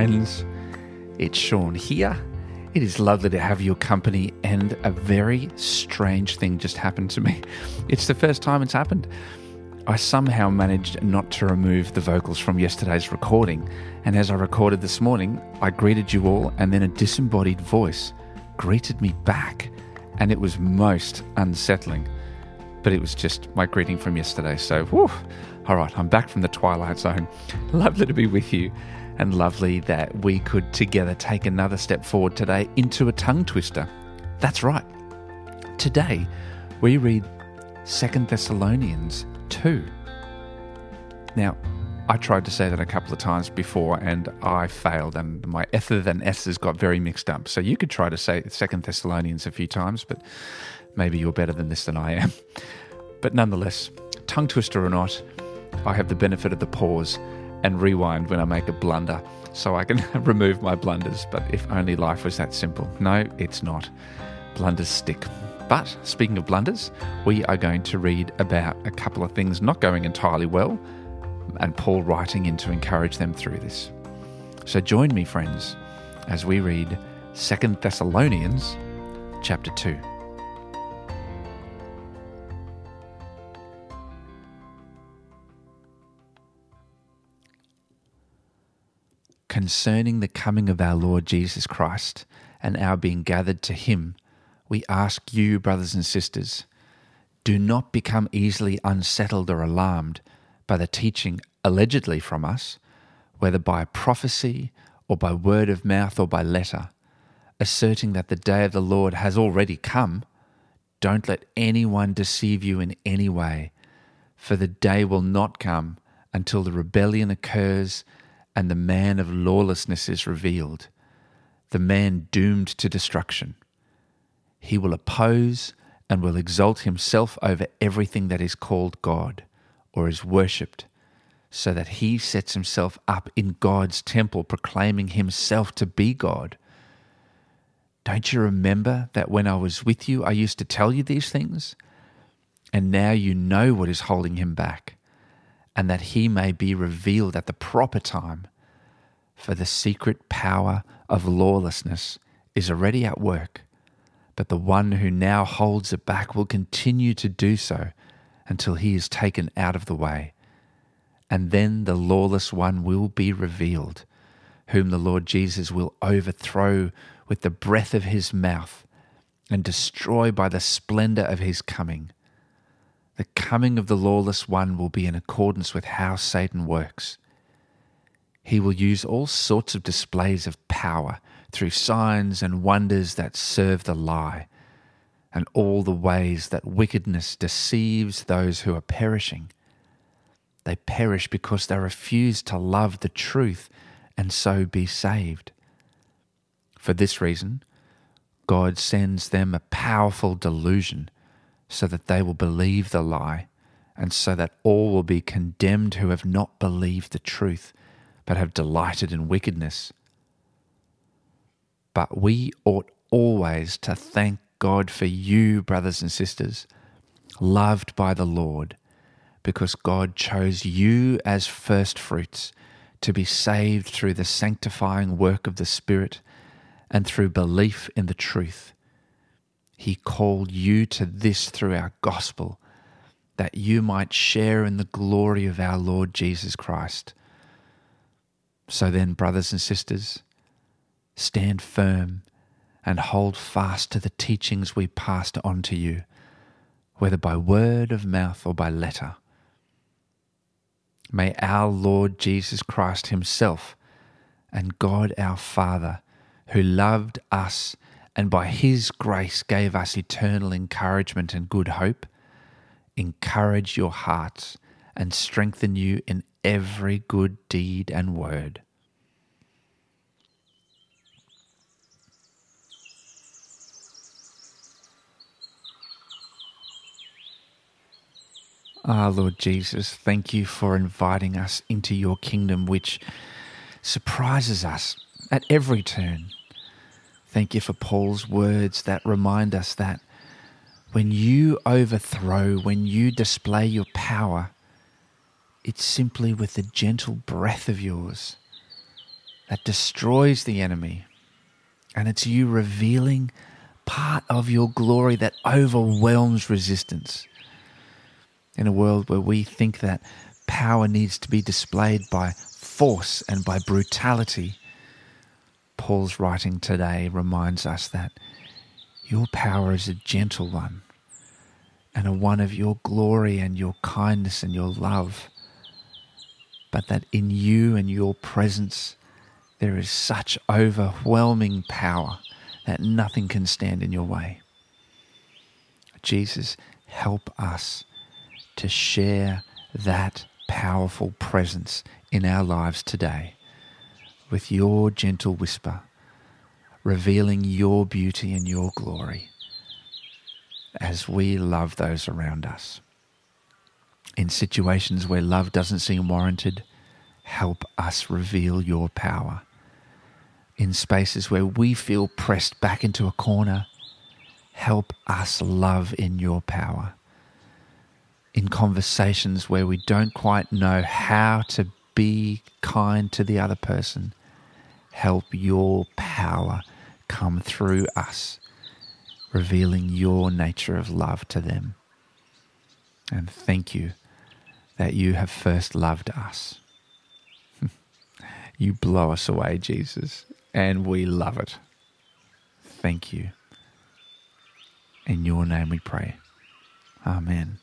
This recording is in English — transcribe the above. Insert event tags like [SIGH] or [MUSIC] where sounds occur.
friends. It's Sean here. It is lovely to have your company, and a very strange thing just happened to me. [LAUGHS] It's the first time it's happened. I somehow managed not to remove the vocals from yesterday's recording, and as I recorded this morning, I greeted you all, and then a disembodied voice greeted me back, and it was most unsettling. But it was just my greeting from yesterday, so whew, all right, I'm back from the Twilight Zone. [LAUGHS] Lovely to be with you, and lovely that we could together take another step forward today into a tongue twister. That's right. Today, we read Second Thessalonians 2. Now, I tried to say that a couple of times before and I failed, and my ether and s's got very mixed up. So you could try to say Second Thessalonians a few times, but maybe you're better than this than I am. But nonetheless, tongue twister or not, I have the benefit of the pause and rewind when I make a blunder so I can [LAUGHS] remove my blunders. But if only life was that simple. No, it's not. Blunders stick. But speaking of blunders, we are going to read about a couple of things not going entirely well and Paul writing in to encourage them through this. So join me, friends, as we read Second Thessalonians chapter 2. Concerning the coming of our Lord Jesus Christ and our being gathered to him, we ask you, brothers and sisters, do not become easily unsettled or alarmed by the teaching allegedly from us, whether by prophecy or by word of mouth or by letter, asserting that the day of the Lord has already come. Don't let anyone deceive you in any way, for the day will not come until the rebellion occurs and the man of lawlessness is revealed, the man doomed to destruction. He will oppose and will exalt himself over everything that is called God or is worshipped, so that he sets himself up in God's temple, proclaiming himself to be God. Don't you remember that when I was with you, I used to tell you these things? And now you know what is holding him back and that he may be revealed at the proper time. For the secret power of lawlessness is already at work, but the one who now holds it back will continue to do so until he is taken out of the way. And then the lawless one will be revealed, whom the Lord Jesus will overthrow with the breath of his mouth and destroy by the splendor of his coming. The coming of the lawless one will be in accordance with how Satan works. He will use all sorts of displays of power through signs and wonders that serve the lie, and all the ways that wickedness deceives those who are perishing. They perish because they refuse to love the truth and so be saved. For this reason, God sends them a powerful delusion so that they will believe the lie, and so that all will be condemned who have not believed the truth, but have delighted in wickedness. But we ought always to thank God for you, brothers and sisters, loved by the Lord, because God chose you as firstfruits to be saved through the sanctifying work of the Spirit and through belief in the truth. He called you to this through our gospel, that you might share in the glory of our Lord Jesus Christ. So then, brothers and sisters, stand firm and hold fast to the teachings we passed on to you, whether by word of mouth or by letter. May our Lord Jesus Christ Himself and God our Father, who loved us and by His grace gave us eternal encouragement and good hope, encourage your hearts and strengthen you in every good deed and word. Ah, Lord Jesus, thank you for inviting us into your kingdom, which surprises us at every turn. Thank you for Paul's words that remind us that when you overthrow, when you display your power, it's simply with the gentle breath of yours. that destroys the enemy. And it's you revealing part of your glory that overwhelms resistance. In a world where we think that power needs to be displayed by force and by brutality, Paul's writing today reminds us that your power is a gentle one and a one of your glory and your kindness and your love, but that in you and your presence there is such overwhelming power that nothing can stand in your way. Jesus, help us to share that powerful presence in our lives today with your gentle whisper, revealing your beauty and your glory as we love those around us. In situations where love doesn't seem warranted, help us reveal your power. In spaces where we feel pressed back into a corner, help us love in your power. In conversations where we don't quite know how to be kind to the other person, help your power come through us revealing your nature of love to them. And thank you that you have first loved us. [LAUGHS] you blow us away, Jesus, and we love it. Thank you. In your name we pray. Amen.